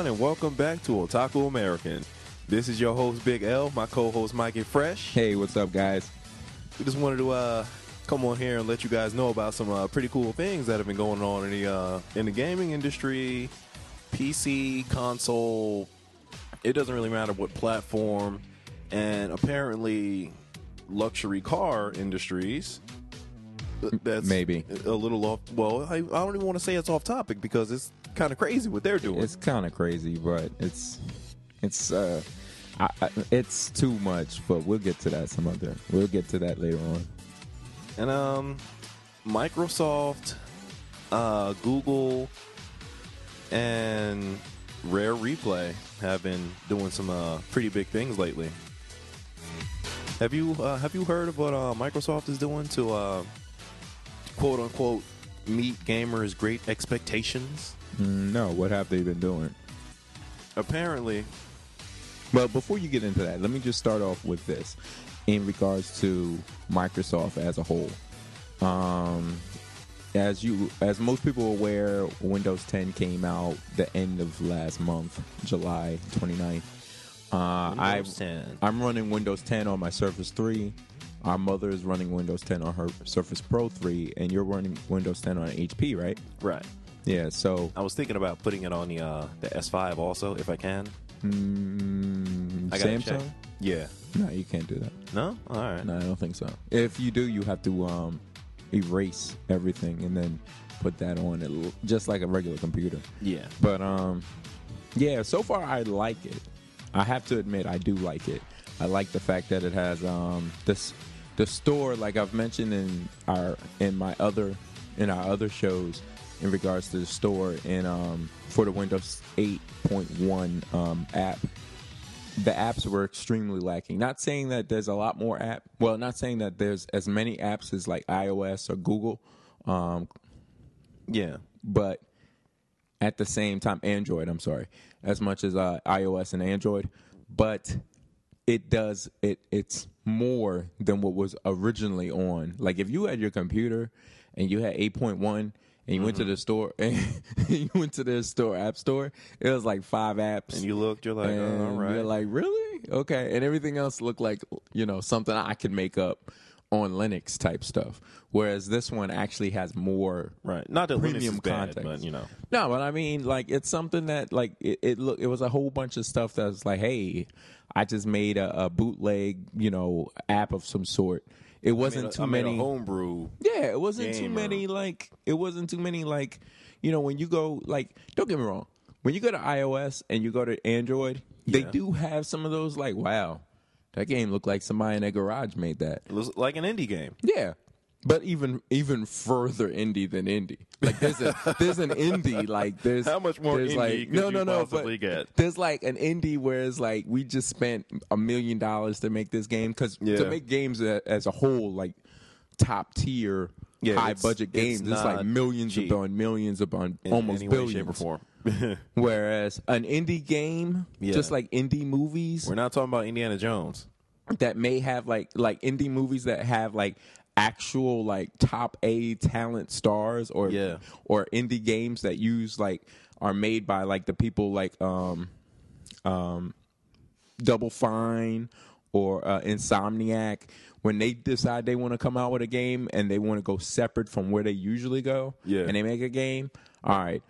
everyone, and welcome back to Otaku American. This is your host, Big L, my co host, Mikey Fresh. Hey, what's up, guys? We just wanted to uh, come on here and let you guys know about some uh, pretty cool things that have been going on in the, uh, in the gaming industry, PC, console. It doesn't really matter what platform. And apparently, luxury car industries. That's Maybe. a little off. Well, I, I don't even want to say it's off topic because it's kind of crazy what they're doing. It's kind of crazy, but it's it's uh I, I, it's too much. But we'll get to that some other. We'll get to that later on. And um, Microsoft, uh, Google, and Rare Replay have been doing some uh, pretty big things lately. Have you uh, have you heard of what uh, Microsoft is doing to uh, quote unquote meet gamers' great expectations? Mm, No, what have they been doing? Apparently, But before you get into that, let me just start off with this in regards to Microsoft as a whole. Um, as you, as most people are aware, Windows 10 came out the end of last month, July 29th. Uh, I, Windows 10. I'm running Windows 10 on my Surface 3. Our mother is running Windows 10 on her Surface Pro 3, and you're running Windows 10 on HP, right? right. Yeah. So, I was thinking about putting it on the uh, the S5 also, if I can. mm, I gotta Samsung? check. Yeah. No, you can't do that. No. All right. No, I don't think so. If you do, you have to um, erase everything and then put that on it, just like a regular computer. Yeah. But um, yeah, so far I like it. I have to admit, I do like it. I like the fact that it has um this the store, like I've mentioned in our in my other in our other shows, in regards to the store and um for the Windows 8.1 um app the apps were extremely lacking. Not saying that there's a lot more app. Well, not saying that there's as many apps as like iOS or Google, um, Yeah. but at the same time, Android. I'm sorry, as much as uh, iOS and Android, but it does it. It's more than what was originally on. Like if you had your computer and you had 8.1 and you went to mm-hmm. the store and you went to the store app store, it was like five apps And you looked, you're like, oh, all right. you're like, really? Okay. And everything else looked like, you know, something I could make up on Linux type stuff. Whereas this one actually has more right. Not that Linux premium is bad, context. but you know. No, but I mean, like, it's something that, like, it, it look, it was a whole bunch of stuff that was like, hey, I just made a, a bootleg, you know, app of some sort. It wasn't I too I many. homebrew. Yeah, it wasn't too gamer. many like it wasn't too many like you know when you go like don't get me wrong when you go to iOS and you go to Android they do have some of those like wow that game looked like somebody in their garage made that It was like an indie game. yeah but even even further indie than indie like there's a there's an indie like there's How much more indie like could no no no possibly but get? there's like an indie where it's like we just spent a million dollars to make this game because Yeah. to make games a, as a whole like top tier Yeah, high it's- budget games it's like millions cheap. upon millions upon In almost any way, billions shape, or form. whereas an indie game Yeah. just like indie movies We're not talking about Indiana Jones. that may have like like indie movies that have like actual like top A talent stars or Yeah. or indie games that use like are made by like the people like um um Double Fine or uh, Insomniac when they decide they want to come out with a game and they want to go separate from where they usually go Yeah. and they make a game all right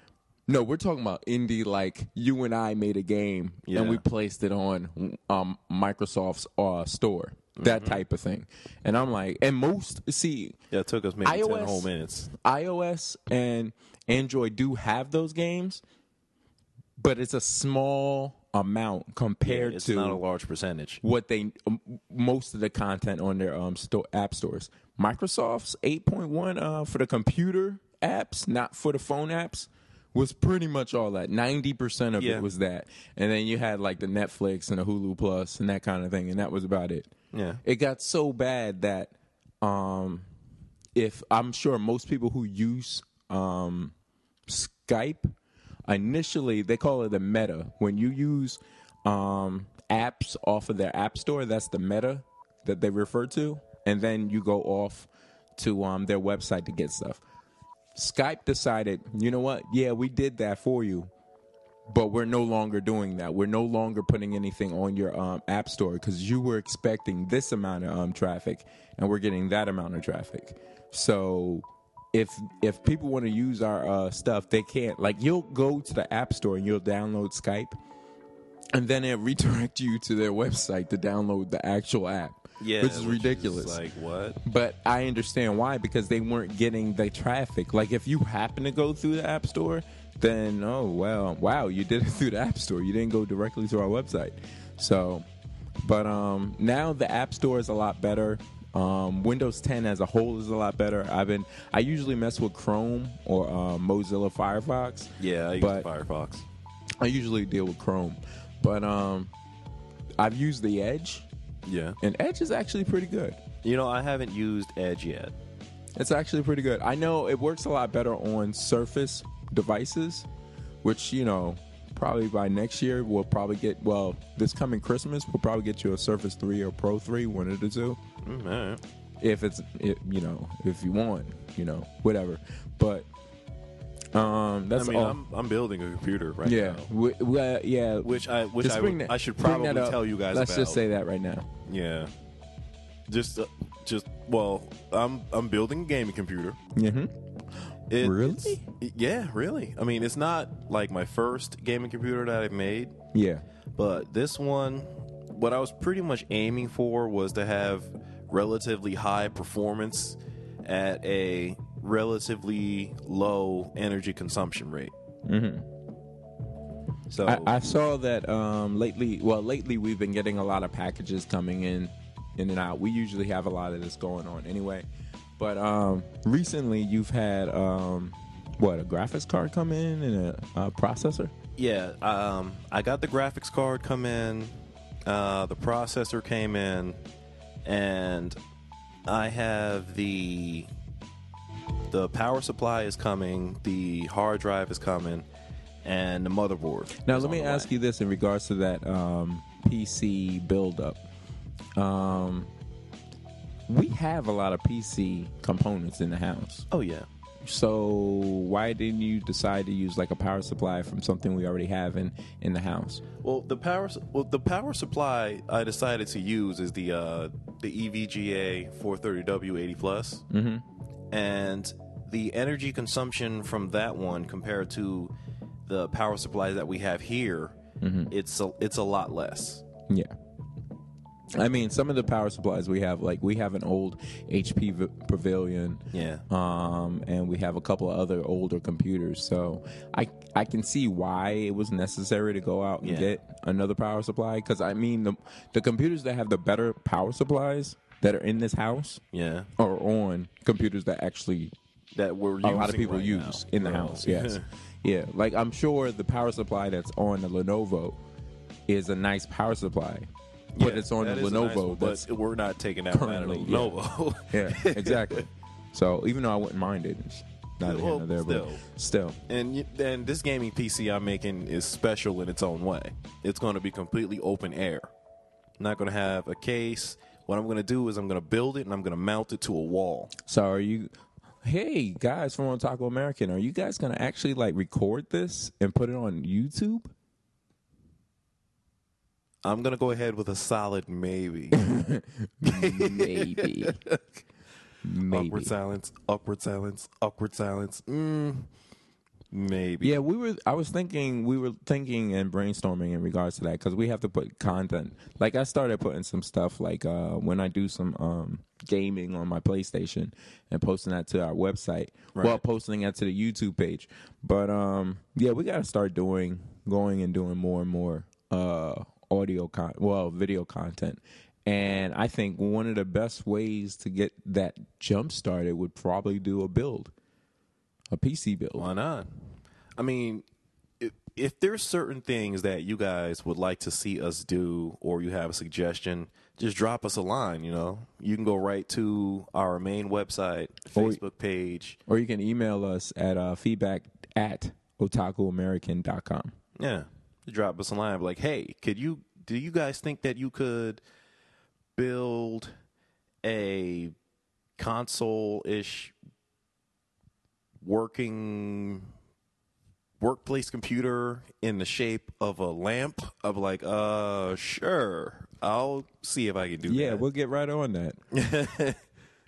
no we're talking about indie like you and I made a game Yeah. and we placed it on um, Microsoft's uh, store that Mm-hmm. type of thing and I'm like and most see Yeah, it took us maybe ten whole minutes. iOS and Android do have those games, but it's a small amount Yeah, compared it's to not a large percentage. what they um, most of the content on their um store app stores. Microsoft's 8.1 uh, for the computer apps, not for the phone apps, was pretty much all that. 90% of Yeah. it was that. And then you had like the Netflix and the Hulu Plus and that kind of thing and that was about it. Yeah. It got so bad that um if I'm sure most people who use um Skype initially they call it the meta. When you use um apps off of their app store, that's the meta that they refer to, and then you go off to um their website to get stuff. Skype decided, you know what? Yeah, we did that for you. but we're no longer doing that. We're no longer putting anything on your um, app store because you were expecting this amount of um, traffic, and we're getting that amount of traffic. So if if people want to use our uh, stuff, they can't. Like you'll go to the app store and you'll download Skype, and then it redirect you to their website to download the actual app. Yeah, which is ridiculous. like what? But I understand why because they weren't getting the traffic. Like if you happen to go through the app store, then oh well, wow, you did it through the app store. You didn't go directly to our website. So, but um, now the app store is a lot better. Um, Windows 10 as a whole is a lot better. I've been I usually mess with Chrome or uh, Mozilla Firefox. Yeah, I use But- Firefox. I usually deal with Chrome, but um, I've used the Edge, Yeah. and Edge is actually pretty good. You know, I haven't used Edge yet. It's actually pretty good. I know it works a lot better on Surface devices, which you know probably by next year we'll probably get. Well, this coming Christmas we'll probably get you a Surface Three or Pro Three, one of the two. Mm, all right. If it's it, you know if you want, you know whatever. But um, that's I mean, all. I'm, I'm building a computer right yeah, now, we, we, uh, yeah. which I which Just I, bring that- I should bring probably that up. tell you guys. Let's about. just say that right now. yeah. Just uh, just well, I'm I'm building a gaming computer. Mm-hmm. It- Really? it's- yeah, really. I mean, it's not like my first gaming computer that I've made, Yeah. but this one, what I was pretty much aiming for was to have relatively high performance at a relatively low energy consumption rate. Mm-hmm. So I, I saw that um, lately. Well, lately we've been getting a lot of packages coming in, in and out. We usually have a lot of this going on anyway, but um, recently you've had um, what a graphics card come in and a, a processor. Yeah, um, I got the graphics card come in, uh, the processor came in, and I have the the power supply is coming, the hard drive is coming, and the motherboard. Now let me ask way. you this in regards to that um, PC buildup. Um, we have a lot of PC components in the house. Oh yeah. So why didn't you decide to use like a power supply from something we already have in in the house? Well, the power well the power supply I decided to use is the uh, the EVGA 430W 80 plus, Mm-hmm. And the energy consumption from that one compared to the power supplies that we have here, it's a, it's a lot less. Yeah. I mean, some of the power supplies we have, like we have an old HP v- Pavilion, Yeah. um, and we have a couple of other older computers. So I I can see why it was necessary to go out and Yeah. get another power supply. Because I mean, the the computers that have the better power supplies that are in this house Yeah. are on computers that actually That we're a lot of people right use now. in the Right. house. Yes, yeah. Like I'm sure the power supply that's on the Lenovo is a nice power supply, but Yeah, it's on the that is a nice Lenovo. one, that's but we're not taking that out of the currently, yeah. Lenovo. yeah, exactly. So even though I wouldn't mind it, it's not Well, here nor there, but still, And y- and this gaming PC I'm making is special in its own way. It's going to be completely open air. I'm not going to have a case. What I'm going to do is I'm going to build it and I'm going to mount it to a wall. so are you? Hey guys from Otaku American, are you guys gonna actually like record this and put it on YouTube? I'm going to go ahead with a solid maybe. Maybe. Maybe. Awkward silence, awkward silence, awkward silence. Mm, maybe. Yeah, we were. I was thinking. We were thinking and brainstorming in regards to that because we have to put content. Like I started putting some stuff. Like uh, when I do some um, gaming on my PlayStation and posting that to our website. Well, Right. posting that to the YouTube page. But um, yeah, we got to start doing, going and doing more and more uh, audio con. Well, video content. And I think one of the best ways to get that jump started would probably do a build, a PC build. Why not? I mean, if, if there's certain things that you guys would like to see us do, or you have a suggestion, just drop us a line. You know, you can go right to our main website, Or- Facebook page. or you can email us at uh, feedback at otakuamerican.com. Yeah, drop us a line. Like, hey, could you? Do you guys think that you could build a console-ish working workplace computer in the shape of a lamp, I'm like, uh, sure, I'll see if I can do Yeah, that. we'll get right on that.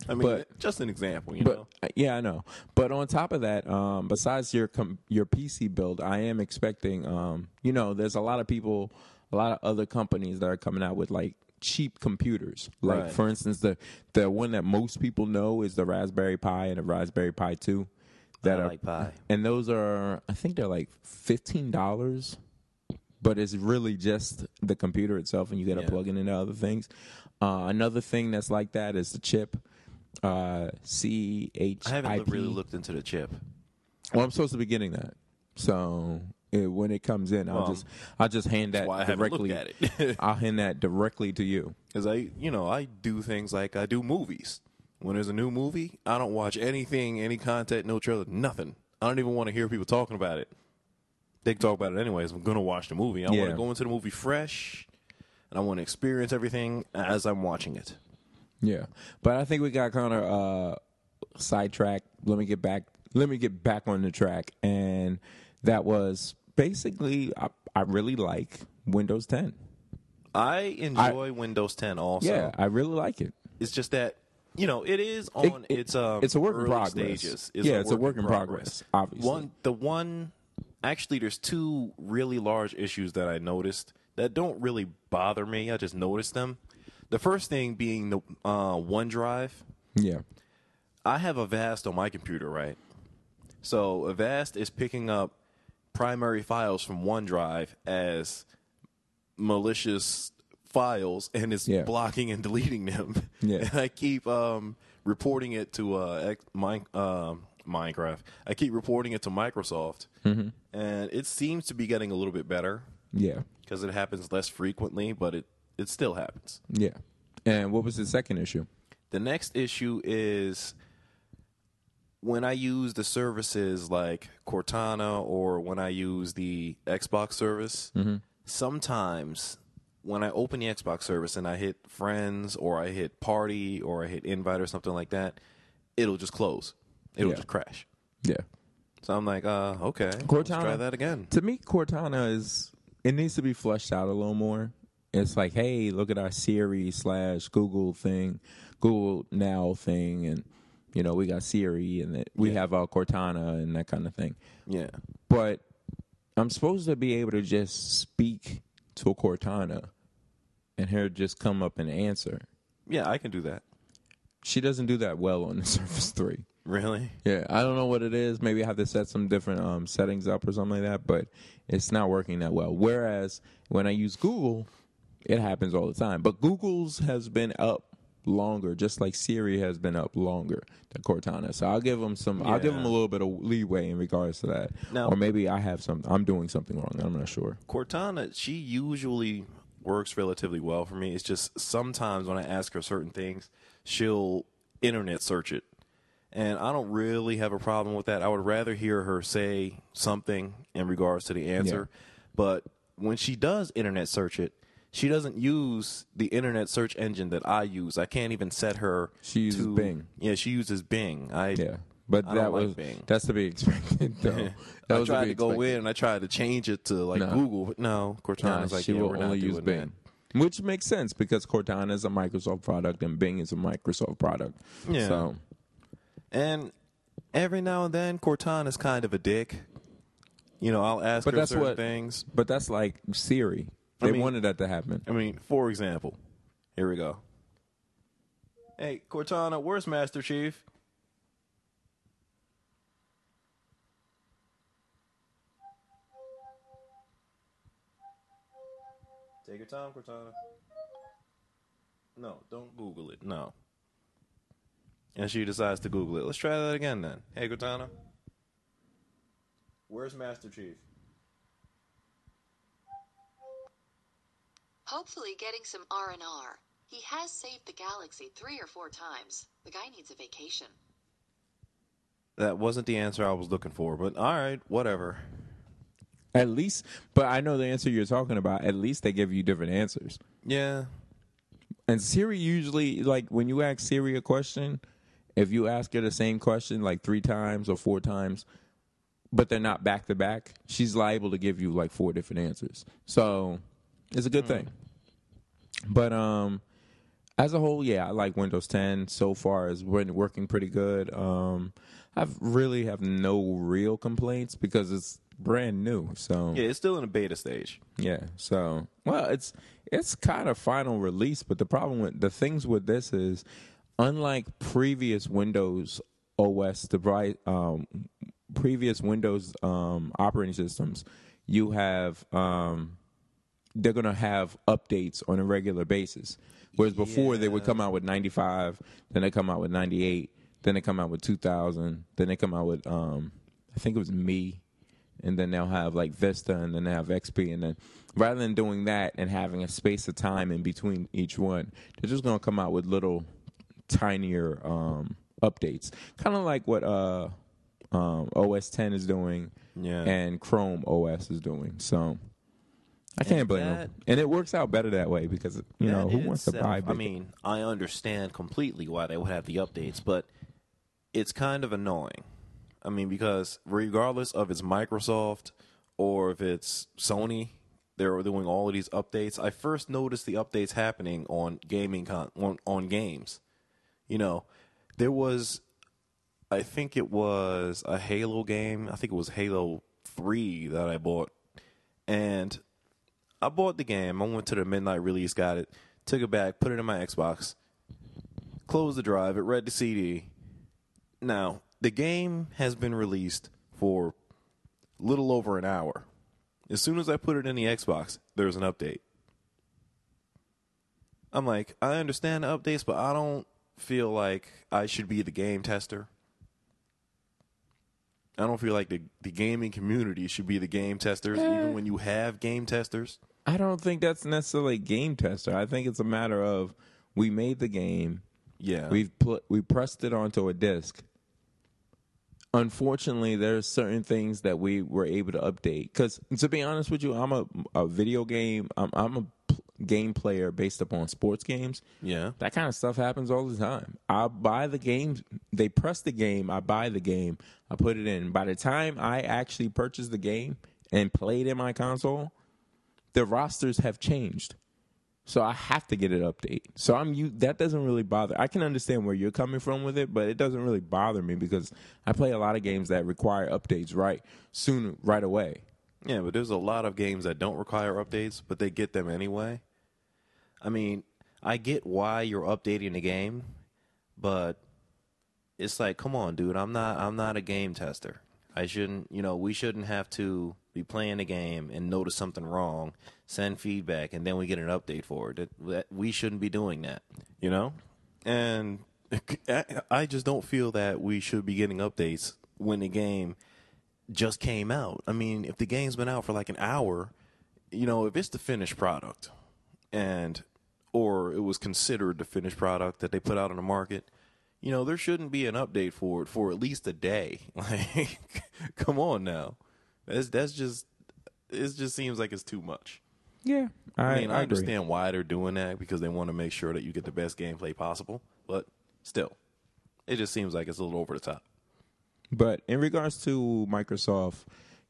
I mean, but- just an example, you know. uh, yeah, I know. But on top of that, um, besides your com- your PC build, I am expecting. Um, you know, there's a lot of people, a lot of other companies that are coming out with like cheap computers. Like Right. for instance, the the one that most people know is the Raspberry Pi and the Raspberry Pi Two. That I are like Pi. and those are I think they're like fifteen dollars. But it's really just the computer itself, and you got to Yeah. plug it into other things. Uh, another thing that's like that is the chip. Uh, C H I haven't I really looked into the chip. Well, I'm supposed to be getting that. So it, when it comes in, I'll just I'll just hand that directly. at it. I'll hand that directly to you. Because I, you know, I do things like I do movies. When there's a new movie, I don't watch anything, any content, no trailer, nothing. I don't even want to hear people talking about it. They can talk about it anyways. I'm going to watch the movie. I want to go into the movie fresh, and I want to experience everything as I'm watching it. Yeah, but I think we got kind of uh, sidetracked. Let me get back. Let me get back on the track, and that was basically I, I really like Windows 10. I enjoy Windows 10 also. Yeah, I really like it. It's just that, you know, it is on it- its um, it's a work in progress. stages. Yeah, it's a work in progress, obviously. One, the one, actually, there's two really large issues that I noticed that don't really bother me. I just noticed them. The first thing being the uh, OneDrive. Yeah, I have Avast on my computer, right? So Avast is picking up primary files from OneDrive as malicious files and is Yeah. blocking and deleting them. Yeah. And I keep um, reporting it to uh, Mine, um Minecraft. I keep reporting it to Microsoft, Mm-hmm. and it seems to be getting a little bit better yeah, because it happens less frequently, but it it still happens. yeah. And what was the second issue? The next issue is when I use the services like Cortana or when I use the Xbox service, sometimes when I open the Xbox service and I hit friends or I hit party or I hit invite or something like that, it'll just close. It'll Yeah. just crash. Yeah. So I'm like, uh, okay, let's Cortana- try that again. to me cortana is it needs to be fleshed out a little more it's like hey look at our siri slash google thing google now thing and you know we got siri and it, we have our cortana and that kind of thing Yeah, but i'm supposed to be able to just speak to a cortana and her just come up and answer yeah, I can do that. she doesn't do that well on the surface 3 Really? yeah, I don't know what it is. Maybe I have to set some different um, settings up or something like that, but it's not working that well. Whereas when I use Google, it happens all the time. But Google's has been up longer, just like Siri has been up longer than Cortana. So I'll give them some. I'll give them a little bit of leeway in regards to that. Now- or maybe I have some. I'm doing something wrong. I'm not sure. Cortana, she usually works relatively well for me. It's just sometimes when I ask her certain things, she'll internet search it. And I don't really have a problem with that. I would rather hear her say something in regards to the answer. But when she does internet search it, she doesn't use the internet search engine that I use. I can't even set her She uses to Bing. Yeah, she uses Bing. I Yeah, but I that don't like was Bing. that's to be expected. though. That I tried be to go expected. in and I tried to change it to like No. Google, no, Nah, Cortana's like she yeah, will we're not only use Bing. Which makes sense because Cortana is a Microsoft product and Bing is a Microsoft product. Yeah. So And every now and then, Cortana's kind of a dick. You know, I'll ask But her that's certain what- things. But that's like Siri. I They mean- wanted that to happen. I mean, for example, here we go. Hey, Cortana, where's Master Chief? Take your time, Cortana. No, don't Google it. No. And she decides to Google it. Let's try that again then. Hey, Cortana. Where's Master Chief? Hopefully getting some R&R. He has saved the galaxy three or four times. The guy needs a vacation. That wasn't the answer I was looking for, but all right, whatever. At least, but I know the answer you're talking about. At least they give you different answers. Yeah, And Siri usually, like when you ask Siri a question, if you ask her the same question like three times or four times, but they're not back to back, she's liable to give you like four different answers. So it's a good hmm. thing. But um, as a whole, yeah, I like Windows 10 so far. It's been working pretty good. Um, I've really have no real complaints because it's brand new. So Yeah, it's still in a beta stage. yeah. So well, it's it's kind of final release, but the problem with the things with this is, unlike previous Windows OS device, um, previous Windows um, operating systems, you have um, they're gonna have updates on a regular basis. Whereas before they would come out with 95, then they come out with 98, then they come out with 2000, then they come out with um, I think it was me, and then they'll have like Vista, and then they have XP, and then rather than doing that and having a space of time in between each one, they're just gonna come out with little tinier um, updates, kind of like what uh, um, OS 10 is doing, Yeah. and Chrome OS is doing. So I can't And blame them, that- and it works out better that way because you know who wants to itself, buy? I mean, I understand completely why they would have the updates, but it's kind of annoying. I mean, because regardless of it's Microsoft or if it's Sony, they're doing all of these updates. I first noticed the updates happening on gaming con- on, on games. You know, there was I think it was a Halo game. I think it was Halo 3 that I bought. And I bought the game. I went to the midnight release, got it, took it back, put it in my Xbox, closed the drive, it read the CD. Now, the game has been released for little over an hour. As soon as I put it in the Xbox, there's an update. I'm like, I understand the updates, but I don't feel like I should be the game tester. I don't feel like the, the gaming community should be the game testers, even eh. when you have game testers. I don't think that's necessarily a game tester. I think it's a matter of we made the game, Yeah. we've put we pressed it onto a disc. Unfortunately, there are certain things that we were able to update. Because to be honest with you, I'm a, a video game. I'm, I'm a pl- game player based upon sports games. yeah. That kind of stuff happens all the time. I buy the game, they press the game, I buy the game, I put it in. By the time I actually purchase the game and play it in my console, the rosters have changed. So I have to get it update. So I'm you that doesn't really bother. I can understand where you're coming from with it, but it doesn't really bother me because I play a lot of games that require updates right soon right away. Yeah, but there's a lot of games that don't require updates, but they get them anyway. I mean, I get why you're updating the game, but it's like, come on, dude, I'm not I'm not a game tester. I shouldn't, you know, we shouldn't have to be playing the game and notice something wrong, send feedback, and then we get an update for it. That, that we shouldn't be doing that, you know. And I- I just don't feel that we should be getting updates when the game just came out. I mean, if the game's been out for like an hour, you know, if it's the finished product and or it was considered the finished product that they put out on the market, you know, there shouldn't be an update for it for at least a day. Like come on now. That's that's just it just seems like it's too much. Yeah, I, I mean, I, agree. understand why they're doing that because they want to make sure that you get the best gameplay possible, but still, it just seems like it's a little over the top. But in regards to Microsoft,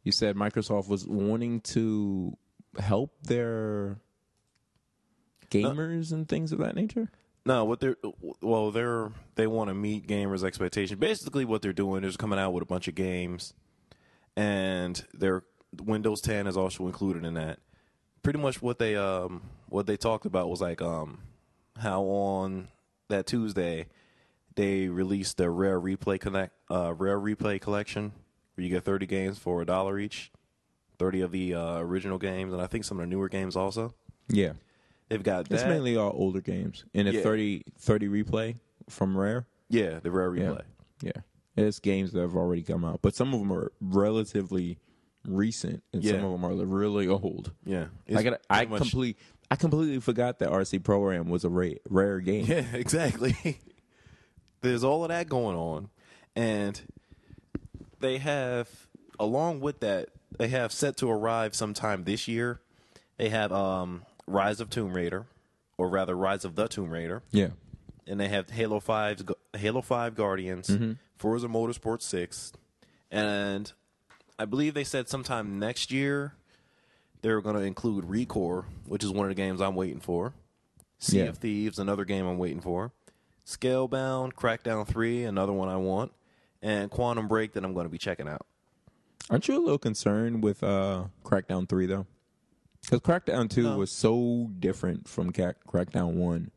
you said Microsoft was wanting to help their gamers and things of that nature. No, what they're well, they're they want to meet gamers' expectations. Basically, what they're doing is coming out with a bunch of games, and their Windows 10 is also included in that. Pretty much what they um what they talked about was like um how on that Tuesday they released the Rare Replay Connect uh Rare Replay collection where you get 30 games for a dollar each, 30 of the uh, original games, and I think some of the newer games also. Yeah, They've got it's mainly all older games. And a Yeah. 30, 30 replay from Rare. yeah, the Rare Replay. Yeah, yeah, it's games that have already come out, but some of them are relatively recent, and some of them are really old. Yeah, I It's got. I pretty much- complete. I completely forgot that RC Pro-Am was a ra- rare game. Yeah, exactly. There's all of that going on, and they have, along with that, they have set to arrive sometime this year. They have um, Rise of Tomb Raider, or rather, Rise of the Tomb Raider, Yeah. and they have Halo Five, Halo Five Guardians, Forza Motorsport Six, and I believe they said sometime next year they're going to include ReCore, which is one of the games I'm waiting for. Sea Yeah. of Thieves, another game I'm waiting for. Scalebound, Crackdown 3, another one I want. And Quantum Break that I'm going to be checking out. Aren't you a little concerned with uh, Crackdown 3, though? Because Crackdown 2 No. was so different from Crackdown 1.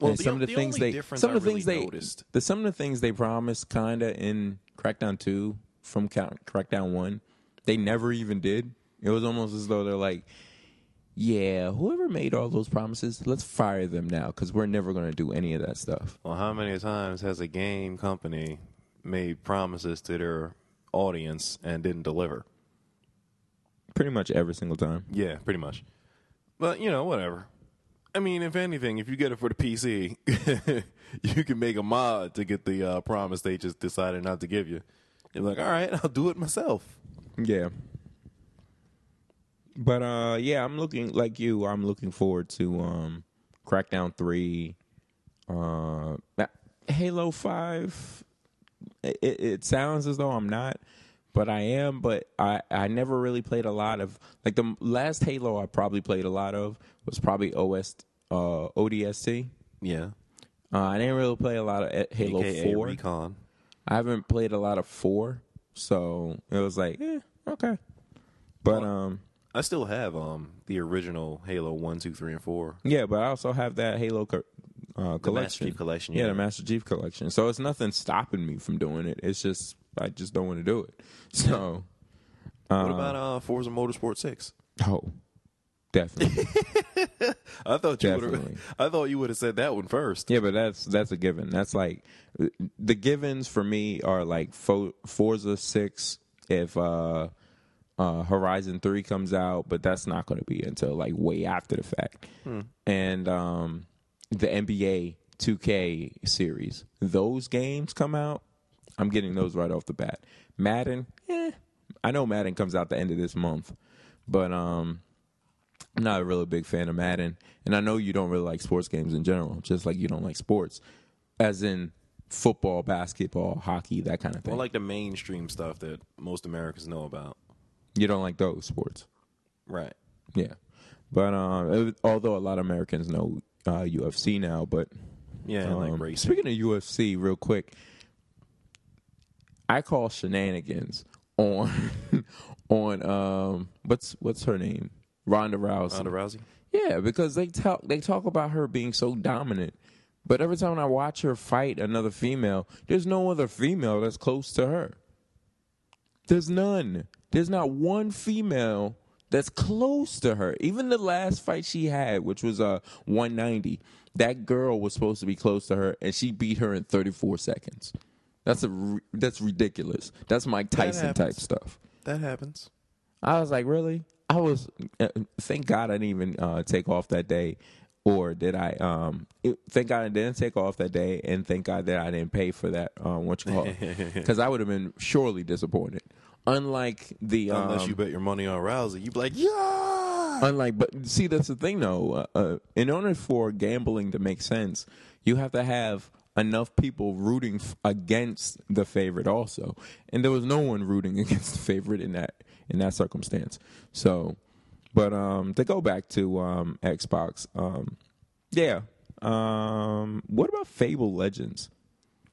Well, the some of the, the things they difference some of the really things they noticed- the some of the things they promised kind of in Crackdown 2 from Crackdown 1 they never even did it was almost as though they're like yeah whoever made all those promises let's fire them now because we're never going to do any of that stuff Well, how many times has a game company made promises to their audience and didn't deliver? pretty much every single time Yeah, pretty much. But you know, whatever. I mean, if anything, if you get it for the PC, you can make a mod to get the uh, promise they just decided not to give you. You're like, all right, I'll do it myself. yeah but uh yeah i'm looking like you i'm looking forward to um crackdown 3 uh halo 5 it, it sounds as though i'm not but i am but i i never really played a lot of like the last halo i probably played a lot of was probably os uh odst Yeah, uh, i didn't really play a lot of eh, halo AKA 4 Recon. I haven't played a lot of four, so it was like, eh, okay. But um, I still have um the original Halo one, two, three, and four. yeah, but I also have that Halo co- uh, The collection. Master Chief collection. yeah, the Master Chief collection. So it's nothing stopping me from doing it. It's just I just don't want to do it. So What about uh Forza Motorsport six? oh, definitely, I thought you would have. I thought you would have said that one first. yeah. But that's that's a given. That's like the givens for me are like Fo- Forza Six if uh, uh, Horizon Three comes out, but that's not going to be until like way after the fact. And um, the NBA 2K series, those games come out. I'm getting those right off the bat. Madden, eh, I know Madden comes out the end of this month, but um, I'm not a really big fan of Madden, and I know you don't really like sports games in general, just like you don't like sports, as in football, basketball, hockey, that kind of thing. Well, like the mainstream stuff that most Americans know about. you don't like those sports, Right. yeah. But um, it- although a lot of Americans know uh, UFC now, but Yeah, like um, racing. speaking of UFC, real quick, I call shenanigans on on um what's what's her name Ronda Rousey. Ronda Rousey. Yeah, because they talk they talk about her being so dominant. But every time I watch her fight another female, there's no other female that's close to her. There's none. There's not one female that's close to her. Even the last fight she had, which was uh 190, that girl was supposed to be close to her, and she beat her in 34 seconds. That's a that's ridiculous. That's Mike Tyson type stuff. That happens. I was like, really? I was. Uh, thank God I didn't even uh, take off that day, or did I? Um, it, thank God I didn't take off that day, and thank God that I didn't pay for that. Um, what you call? Because I would have been surely disappointed. Unlike the Unless um, you bet your money on Rousey, you'd be like, yeah. Unlike, but see, that's the thing though. Uh, uh, in order for gambling to make sense, you have to have enough people rooting f- against the favorite also, and there was no one rooting against the favorite in that in that circumstance. So, but um, to go back to um Xbox, um, yeah. Um, what about Fable Legends?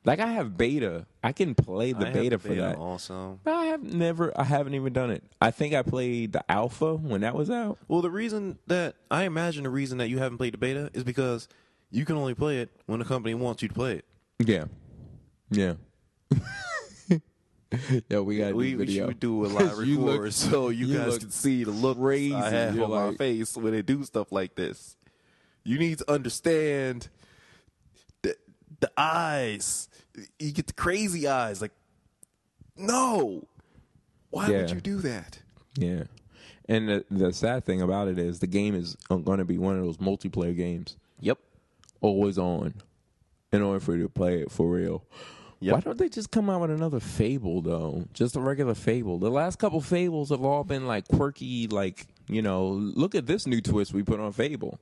Like I have beta, I can play the have beta for that. also. I have never, I haven't even done it. I think I played the alpha when that was out. Well, the reason that I imagine the reason that you haven't played the beta is because you can only play it when the company wants you to play it. Yeah, yeah. yeah, we got We, we video. should do a live You look- so you, you guys can see the look crazy. I have You're on my face when they do stuff like this. You need to understand the the eyes. You get the crazy eyes. Like, no, why would you do that? Yeah, and the, the sad thing about it is the game is going to be one of those multiplayer games. Always on, in order for you to play it for real. Yep. Why don't they just come out with another Fable though? Just a regular Fable. The last couple Fables have all been like quirky, like you know. Look at this new twist we put on Fable.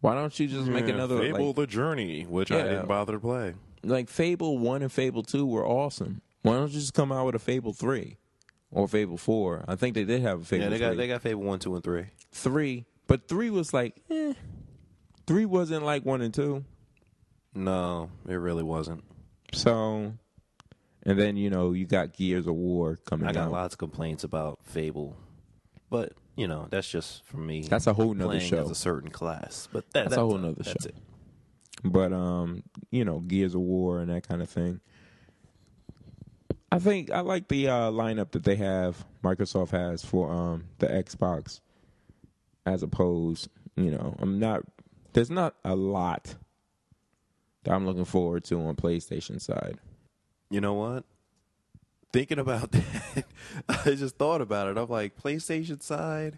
Why don't you just make another Fable: like, The Journey, which I didn't bother to play. like Fable one and Fable two were awesome. Why don't you just come out with a Fable three? or Fable Four. I think they did have a Fable. Yeah, they got 3. they got Fable one, two, and three. three, but three was like, eh. Three wasn't like one and two. No, it really wasn't. So, and then you know you got Gears of War coming I got out. lots of complaints about Fable, but you know that's just for me. That's a whole nother show. as a certain class, but that, That's a whole nother show. It. but um, you know, Gears of War and that kind of thing. I think I like the uh, lineup that they have. Microsoft has for um the Xbox, as opposed, you know, I'm not. There's not a lot that I'm looking forward to on PlayStation side. You know what? Thinking about that, I just thought about it. I'm like PlayStation side.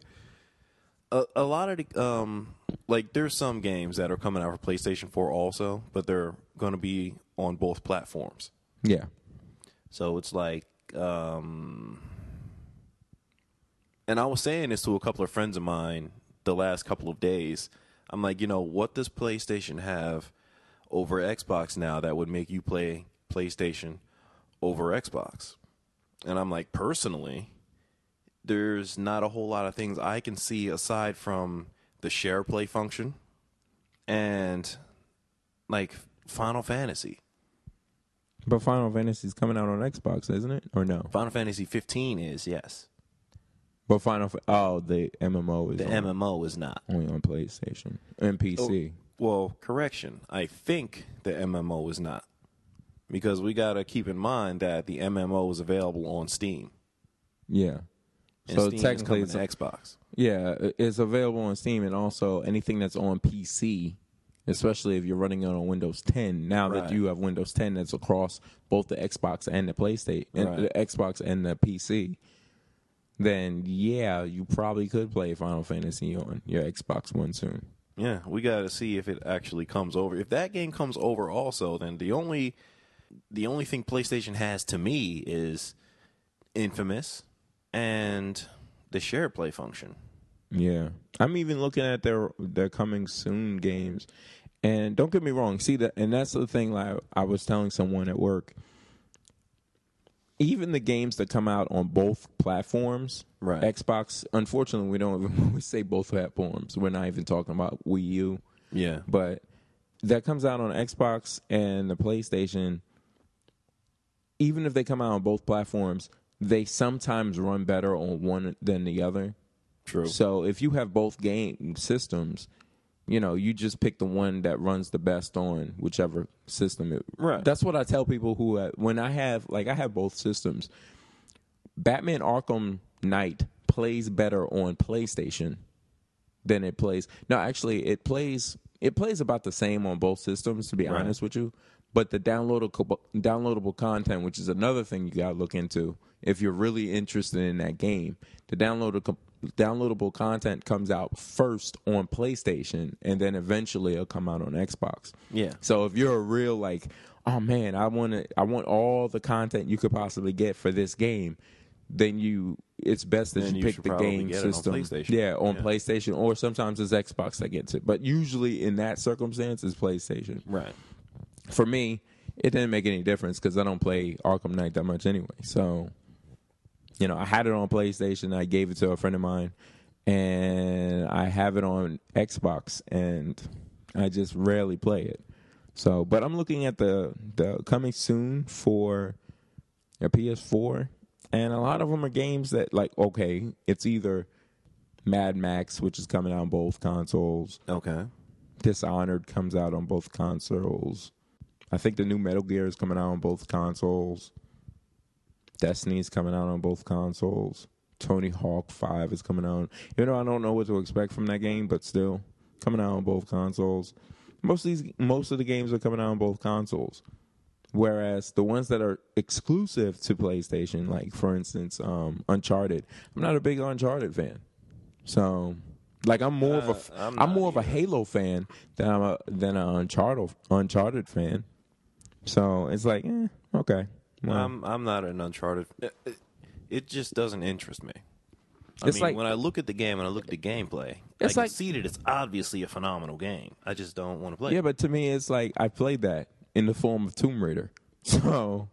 A, a lot of the um, like there's some games that are coming out for PlayStation 4 also, but they're going to be on both platforms. Yeah, So it's like, um, and I was saying this to a couple of friends of mine the last couple of days. I'm like, you know, what does PlayStation have over Xbox now that would make you play PlayStation over Xbox? And I'm like, personally, there's not a whole lot of things I can see aside from the share play function and like Final Fantasy. but Final Fantasy is coming out on Xbox, isn't it? Or no? Final Fantasy 15 is yes. But Final, Fa- oh, the MMO is The on, MMO is not. only on PlayStation and PC. Oh, well, correction. I think the MMO is not. Because we got to keep in mind that the MMO is available on Steam. Yeah. And so Steam technically, is it's coming to Xbox. yeah, it- it's available on Steam and also anything that's on PC, especially if you're running it on Windows 10. Now that you have Windows 10 that's across both the Xbox and the PlayStation, and Right. the Xbox and the PC, then yeah, you probably could play Final Fantasy on your Xbox One soon. Yeah, we got to see if it actually comes over. If that game comes over also, then the only the only thing PlayStation has to me is Infamous and the share play function. Yeah, I'm even looking at their their coming soon games, and don't get me wrong. See that, and that's the thing. Like I was telling someone at work, even the games that come out on both platforms, Right. Xbox. Unfortunately, we don't even we say both platforms. We're not even talking about Wii U, Yeah. but that comes out on Xbox and the PlayStation. Even if they come out on both platforms, they sometimes run better on one than the other. True. So if you have both game systems, you know, you just pick the one that runs the best on whichever system. It, Right. That's what I tell people who uh, when I have like I have both systems. Batman Arkham Knight plays better on PlayStation than it plays. No, actually, it plays it plays about the same on both systems. To be Right. honest with you, but the downloadable downloadable content, which is another thing you got to look into if you're really interested in that game, the downloadable downloadable content comes out first on PlayStation, and then eventually it'll come out on Xbox. Yeah. So if you're a real like, oh man, I want to, I want all the content you could possibly get for this game, then you, it's best that you you pick the game on system. PlayStation. Yeah, on Yeah. PlayStation, or sometimes it's Xbox that gets it. But usually in that circumstance, it's PlayStation. Right. For me, it didn't make any difference because I don't play Arkham Knight that much anyway. So, you know, I had it on PlayStation. I gave it to a friend of mine, and I have it on Xbox, and I just rarely play it. So, but I'm looking at the the coming soon for a PS4, and a lot of them are games that like okay, it's either Mad Max, which is coming out on both consoles. Okay. Dishonored comes out on both consoles. I think the new Metal Gear is coming out on both consoles. Destiny's coming out on both consoles. Tony Hawk 5 is coming out. You know, I don't know what to expect from that game, but still coming out on both consoles. Most of these most of the games are coming out on both consoles. Whereas the ones that are exclusive to PlayStation, like for instance, um, Uncharted, I'm not a big Uncharted fan. So, like, I'm more of a Uh, I'm I'm more of a. Halo fan than I'm a than an Uncharted Uncharted fan. So it's like, eh, okay. Well, I'm I'm not an Uncharted. It, just doesn't interest me. I It's mean, like- when I look at the game and I look at the gameplay, It's I can like- see that it's obviously a phenomenal game. I just don't want to play. yeah, it. but to me, it's like I played that in the form of Tomb Raider. So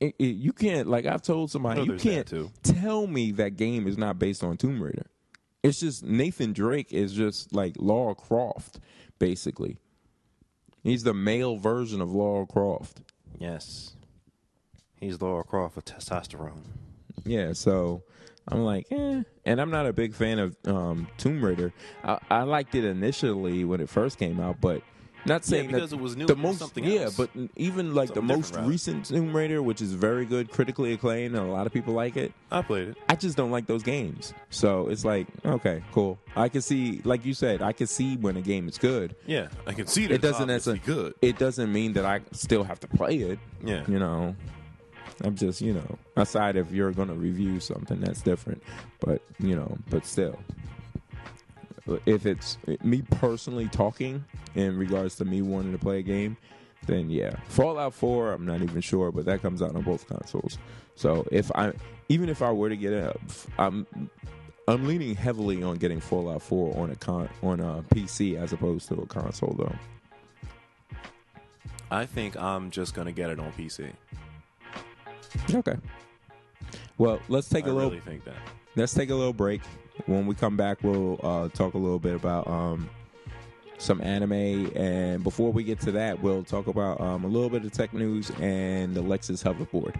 it, it- you can't like I've told somebody No, you there's that, can't too. tell me that game is not based on Tomb Raider. It's just Nathan Drake is just like Laura Croft, basically. He's the male version of Laura Croft. Yes. He's Laura Croft with testosterone. Yeah, so I'm like, eh. And I'm not a big fan of um, Tomb Raider. I, I liked it initially when it first came out, but not saying because that it was new, The most, yeah, else. but even like Something the most rather. recent Tomb Raider, which is very good, critically acclaimed, and a lot of people like it. I played it. I just don't like those games. So it's like, okay, cool. I can see, like you said, I can see when a game is good. Yeah, I can see that It doesn't necessarily good. It doesn't mean that I still have to play it. Yeah. You know, I'm just, you know, aside if you're going to review something that's different, but you know, but still, if it's me personally talking in regards to me wanting to play a game, then yeah, Fallout 4. I'm not even sure, but that comes out on both consoles. So if I, even if I were to get it, I'm. I'm leaning heavily on getting Fallout 4 on a con on a PC as opposed to a console, though. I think I'm just gonna get it on PC. Okay. Well, let's take I a little. really think that. let's take a little break. When we come back, we'll uh, talk a little bit about um, some anime, and before we get to that, we'll talk about um, a little bit of tech news and the Lexus hoverboard.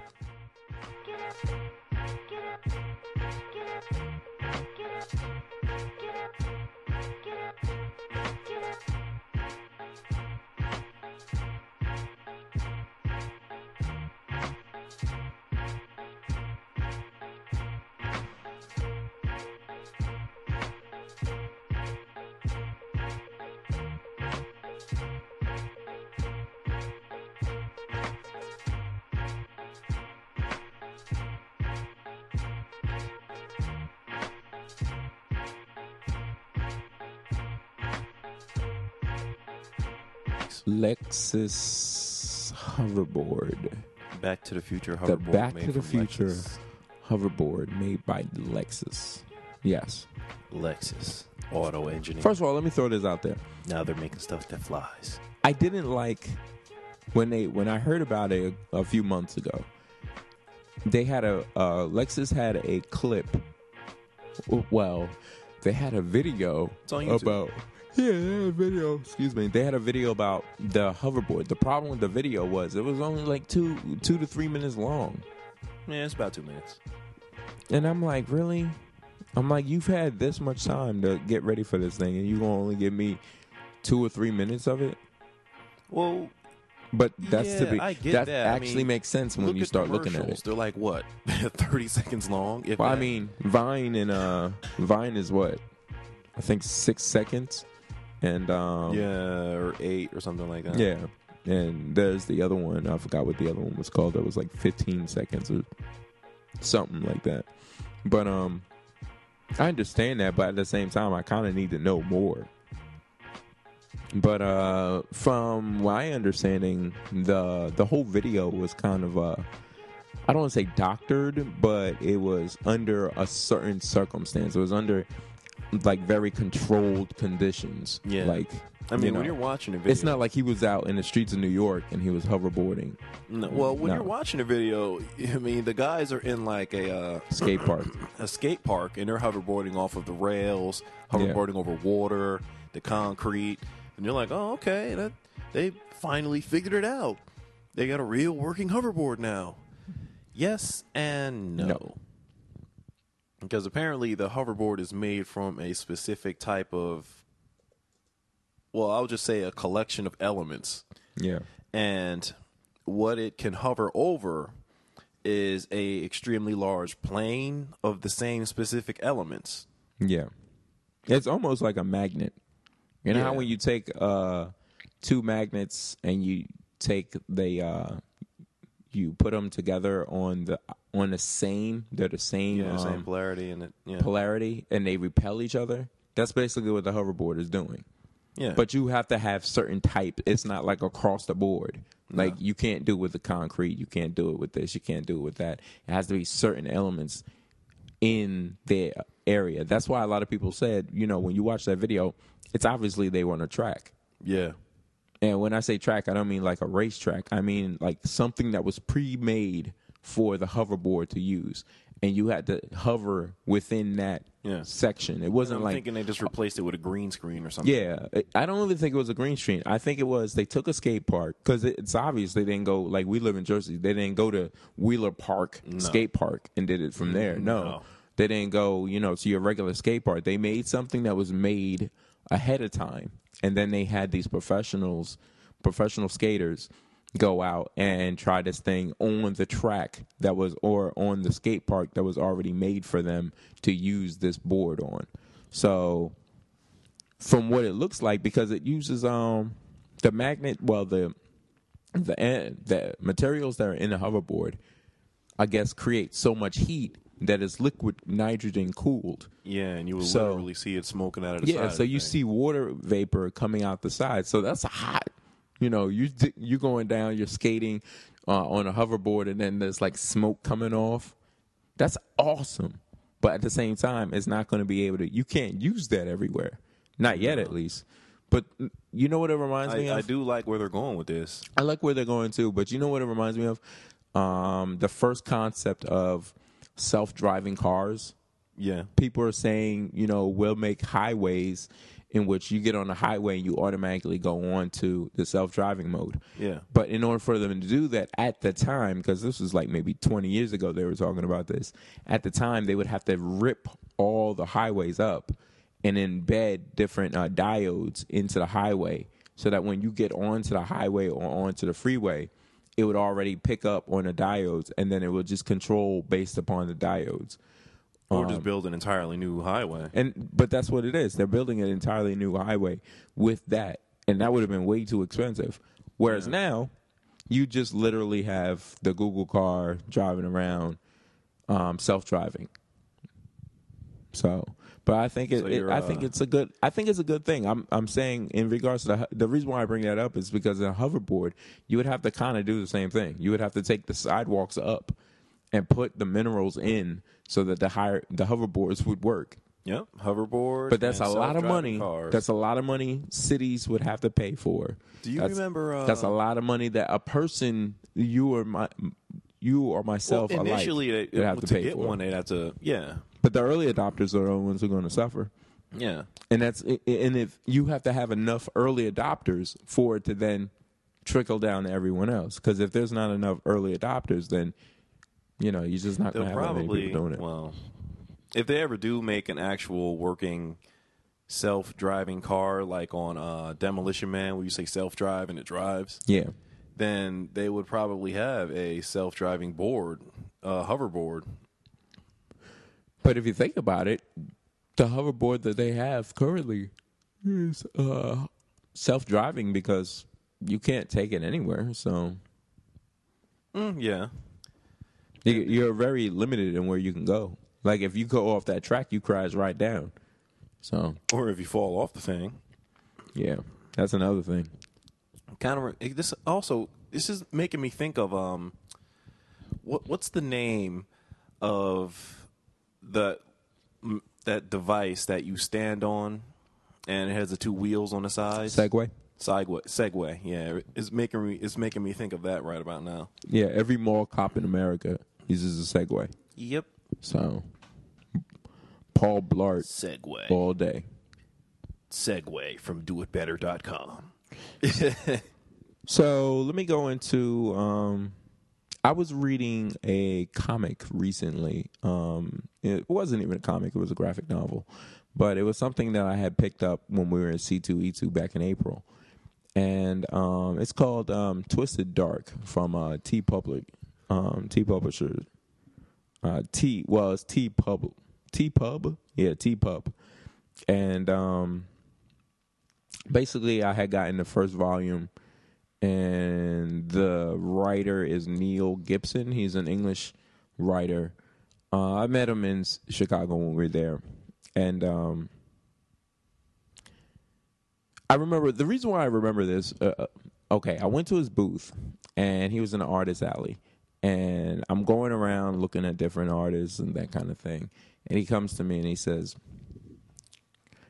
Lexus hoverboard, Back to the Future hoverboard. the. Back made to the Future Lexus. hoverboard made by Lexus. Yes. Lexus auto engineering. First of all, let me throw this out there. now they're making stuff that flies. I didn't like when they when I heard about it a, a few months ago. They had a uh, Lexus had a clip. Well, they had a video It's on YouTube. about yeah, they had a video. Excuse me. They had a video about the hoverboard. The problem with the video was it was only like two two to three minutes long, Yeah, it's about two minutes. and I'm like, really? I'm like, you've had this much time to get ready for this thing, and you gonna only give me two or three minutes of it? Well, But that's to be I that, that. I actually mean, makes sense when look you start looking at it. They're like what, thirty seconds long? If Well, I mean, Vine and uh Vine is what? I think six seconds. And um yeah, or eight or something like that. yeah. And there's the other one. I forgot what the other one was called. That was like 15 seconds or something like that. But um I understand that, but at the same time I kind of need to know more. But uh from my understanding, the the whole video was kind of uh I don't want to say doctored, but it was under a certain circumstance. It was under like very controlled conditions. Yeah. Like I mean, you know, when you're watching a video, it's not like he was out in the streets of New York and he was hoverboarding No, well, when No. you're watching a video, I mean, the guys are in like a uh, skate park. a skate park and they're hoverboarding off of the rails, hoverboarding over water, the concrete, and you're like, oh, okay, that they finally figured it out. They got a real working hoverboard now. Yes and no. No. Because apparently the hoverboard is made from a specific type of, well, I'll just say a collection of elements Yeah. and what it can hover over is a extremely large plane of the same specific elements. Yeah. It's almost like a magnet. You know how when you take uh two magnets and you take the uh you put them together on the on the same they're the same, Yeah, same um, polarity and it. Yeah, polarity and they repel each other. That's basically what the hoverboard is doing. yeah. But you have to have certain type. It's not like across the board. Like you can't do it with the concrete. You can't do it with this. You can't do it with that. It has to be certain elements in their area. That's why a lot of people said, you know, when you watch that video, it's obviously they were on a track. yeah, And when I say track, I don't mean like a racetrack. I mean like something that was pre-made for the hoverboard to use, and you had to hover within that Yeah. section. It wasn't like I'm like thinking they just replaced it with a green screen or something. yeah, I don't even think it was a green screen. I think it was they took a skate park because it's obvious they didn't go like we live in Jersey. They didn't go to Wheeler Park skate park and did it from mm, there. No. No. they didn't go you know to your regular skate park. They made something that was made ahead of time, and then they had these professionals, professional skaters. Go out and try this thing on the track that was, or on the skate park that was already made for them to use this board on. So from what it looks like because it uses um the magnet well the the eh, the materials that are in the hoverboard I guess create so much heat that it's liquid nitrogen cooled. Yeah, and you will So- literally see it smoking out of the side. Yeah, so you thing. see water vapor coming out the side. So that's hot. You know, you you going down, you're skating uh, on a hoverboard, and then there's like smoke coming off. That's awesome. But at the same time, it's not going to be able to. You can't use that everywhere. Not yet, at least. But mm, you know what it reminds me I, of? I do like where they're going with this. I like where they're going to, but you know what it reminds me of? Um, the first concept of self-driving cars. Yeah, People are saying, you know, we'll make highways in which you get on the highway and you automatically go on to the self-driving mode. yeah. But in order for them to do that at the time, because this was like maybe 20 years ago they were talking about this, at the time they would have to rip all the highways up and embed different uh, diodes into the highway so that when you get onto the highway or onto the freeway, it would already pick up on the diodes and then it would just control based upon the diodes. Or just build an entirely new highway. And but that's what it is. They're building an entirely new highway with that, and that would have been way too expensive. Whereas now, you just literally have the Google car driving around, um, self-driving. So, but I think it, So it- I think uh, it's a good. I think it's a good thing. I'm I'm saying in regards to the the reason why I bring that up is because in a hoverboard you would have to kind of do the same thing. You would have to take the sidewalks up and put the minerals in so that the higher the hoverboards would work. Yep, hoverboard. But that's a lot of money. Cars. That's a lot of money cities would have to pay for. Do you That's- remember? Uh, That's a lot of money that a person, you or my, you or well, myself, alike initially, they, would have to, to pay get for. one, they'd have to. Yeah, But the early adopters are the ones who are going to suffer. yeah. And that's and if you have to have enough early adopters for it to then trickle down to everyone else. Because if there's not enough early adopters, then you know you're just not going to have that many people doing it. well, if they ever do make an actual working self-driving car, like on uh, Demolition Man, where you say self-drive and it drives, yeah, then they would probably have a self-driving board, uh, hoverboard. But if you think about it, the hoverboard that they have currently is uh, self-driving because you can't take it anywhere. So Mm, yeah, you, you're very limited in where you can go. Like if you go off that track, you crash right down. So or if you fall off the thing. yeah, that's another thing. kind of this also this is making me think of um what what's the name of the that device that you stand on and it has the two wheels on the sides Segway. Segway, Segway, yeah, it's making me it's making me think of that right about now. Yeah, every mall cop in America uses a Segway. Yep, So Paul Blart Segway, all day. Segway from DoItBetter.com. So let me go into. Um, I was reading a comic recently. Um, it wasn't even a comic; it was a graphic novel, but it was something that I had picked up when we were in C two E two back in April, and um, it's called um, Twisted Dark from uh, T Public, um, T Publisher, uh, T well it's T Pub, T Pub, yeah T Pub, and um, basically I had gotten the first volume and the writer is Neil Gibson. He's an English writer. Uh, I met him in Chicago when we were there, and um, I remember the reason why I remember this. Uh, uh, okay, I went to his booth, and he was in the artist alley, and I'm going around looking at different artists and that kind of thing, and he comes to me and he says,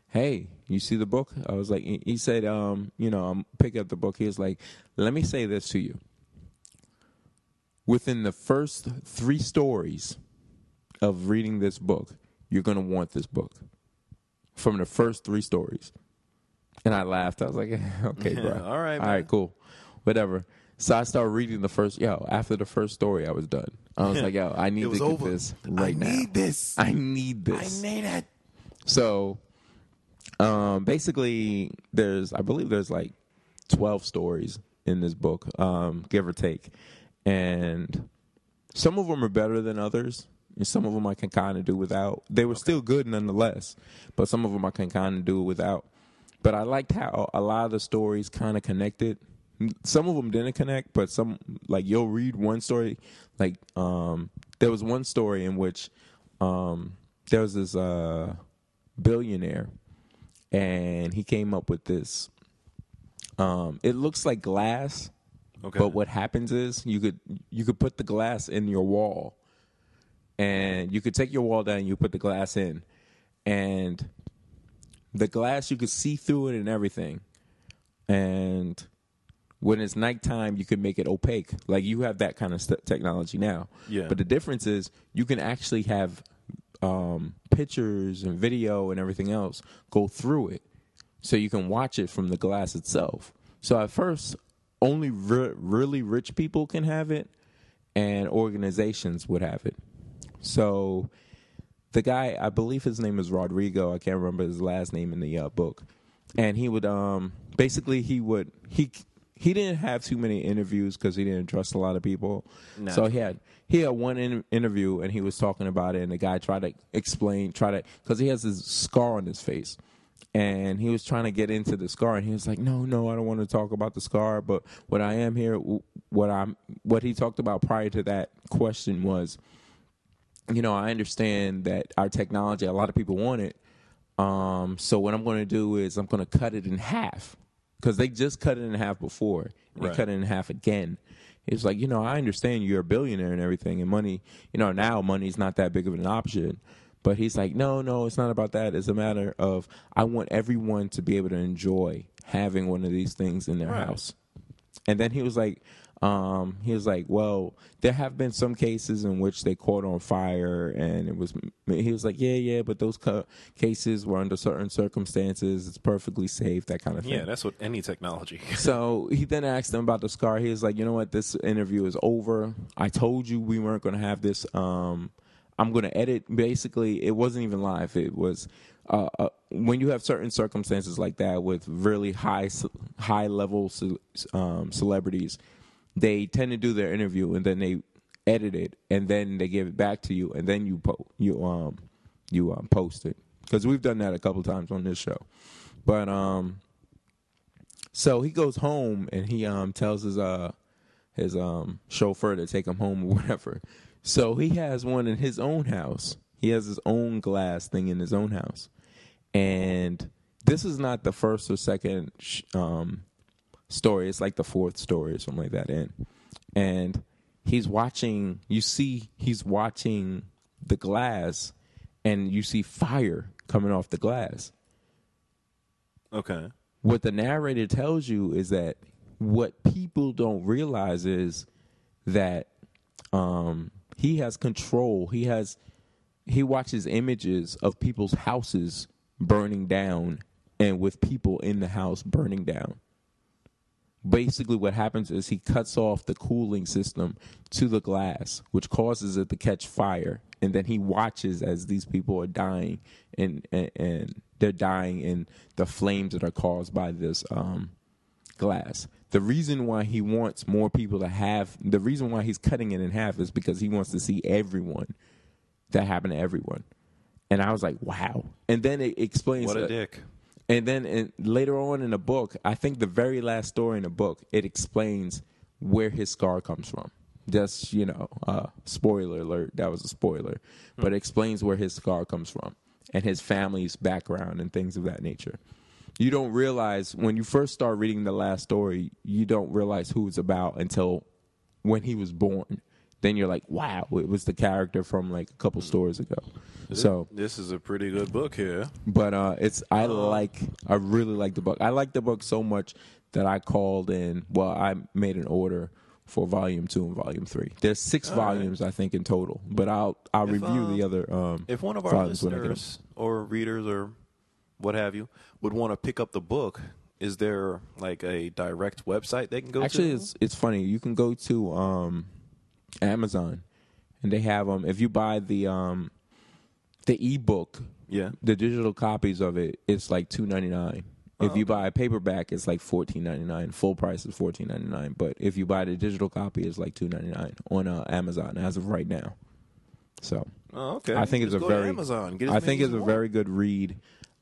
hey, you see the book? I was like, he said, um, you know, I'm picking up the book. He was like, let me say this to you. within the first three stories of reading this book, you're going to want this book from the first three stories. And I laughed. I was like, okay, bro. all right, All right, cool. Whatever. So I started reading the first, yo, after the first story, I was done. I was like, yo, I need to was get over. this right now. I now. need this. I need this. I need it. So, um, basically, there's I believe there's like twelve stories in this book, um, give or take, and some of them are better than others. And some of them I can kind of do without. They were still good nonetheless, but some of them I can kind of do without. But I liked how a lot of the stories kind of connected. Some of them didn't connect, but some like you'll read one story. Like um, there was one story in which um, there was this uh, billionaire, and he came up with this. Um, it looks like glass, Okay. but what happens is you could you could put the glass in your wall, and you could take your wall down. and You put the glass in, and the glass you could see through it and everything. And when it's nighttime, you could make it opaque. Like you have that kind of st- technology now. Yeah. But the difference is you can actually have um, pictures and video and everything else go through it, so you can watch it from the glass itself. So at first, only re- really rich people can have it, and organizations would have it. So the guy, I believe his name is Rodrigo. I can't remember his last name in the uh, book, and he would um basically he would he he didn't have too many interviews because he didn't trust a lot of people. So he had he had one in, interview and he was talking about it, and the guy tried to explain, try to because he has this scar on his face. And he was trying to get into the scar, and he was like, "No, no, I don't want to talk about the scar. But what I am here, what I'm, what he talked about prior to that question was, you know, I understand that our technology, a lot of people want it. Um, so what I'm going to do is I'm going to cut it in half because they just cut it in half before. They Right. cut it in half again. It's like, you know, I understand you're a billionaire and everything, and money, you know, now money's not that big of an option. But he's like, no, no, it's not about that. It's a matter of I want everyone to be able to enjoy having one of these things in their Right. house. And then he was like, um, he was like, well, there have been some cases in which they caught on fire, and it was. He was like, yeah, yeah, but those ca- cases were under certain circumstances. It's perfectly safe, that kind of thing. Yeah, that's what any technology. So he then asked him about the scar. He was like, you know what, this interview is over. I told you we weren't going to have this. Um, I'm going to edit. Basically, it wasn't even live. It was uh, uh, when you have certain circumstances like that with really high high level ce- um, celebrities, they tend to do their interview and then they edit it and then they give it back to you and then you po- you um you um, post it because we've done that a couple times on this show, but um. So he goes home and he um tells his uh his um chauffeur to take him home or whatever. So he has one in his own house. He has his own glass thing in his own house. And this is not the first or second sh- um story. It's like the fourth story or something like that in. And he's watching you see he's watching the glass and you see fire coming off the glass Okay. what the narrator tells you is that what people don't realize is that um, he has control. He has he watches images of people's houses burning down and with people in the house burning down. Basically, what happens is he cuts off the cooling system to the glass, which causes it to catch fire, and then he watches as these people are dying, and and, and they're dying in the flames that are caused by this um, glass. The reason why he wants more people to have the reason why he's cutting it in half is because he wants to see everyone that happened to everyone. And I was like, wow. And then it explains What a that- dick. And then in, later on in the book, I think the very last story in the book, it explains where his scar comes from. Just you know, uh, spoiler alert. That was a spoiler, but it explains where his scar comes from and his family's background and things of that nature. You don't realize when you first start reading the last story, you don't realize who it's about until when he was born. Then you're like, wow, it was the character from like a couple stories ago. So this is a pretty good book here. but uh it's i like i really like the book i like the book so much that i called in well i made an order for volume two and volume three. There's six All right. volumes, I think, in total. But I'll I'll If, review um, the other. Um, If one of our volumes when I get 'em. listeners or readers or what have you would want to pick up the book, is there like a direct website they can go Actually, to? it's it's funny. You can go to um, Amazon, and they have them. If you buy the um, the ebook, yeah. the digital copies of it, it's like two ninety nine. If Oh, you buy a paperback, it's like fourteen ninety nine. Full price is fourteen ninety nine. But if you buy the digital copy, it's like two ninety nine on uh, Amazon as of right now. So Oh, okay. I think it's Just a go to very Amazon. Get I think it's a want. very good read.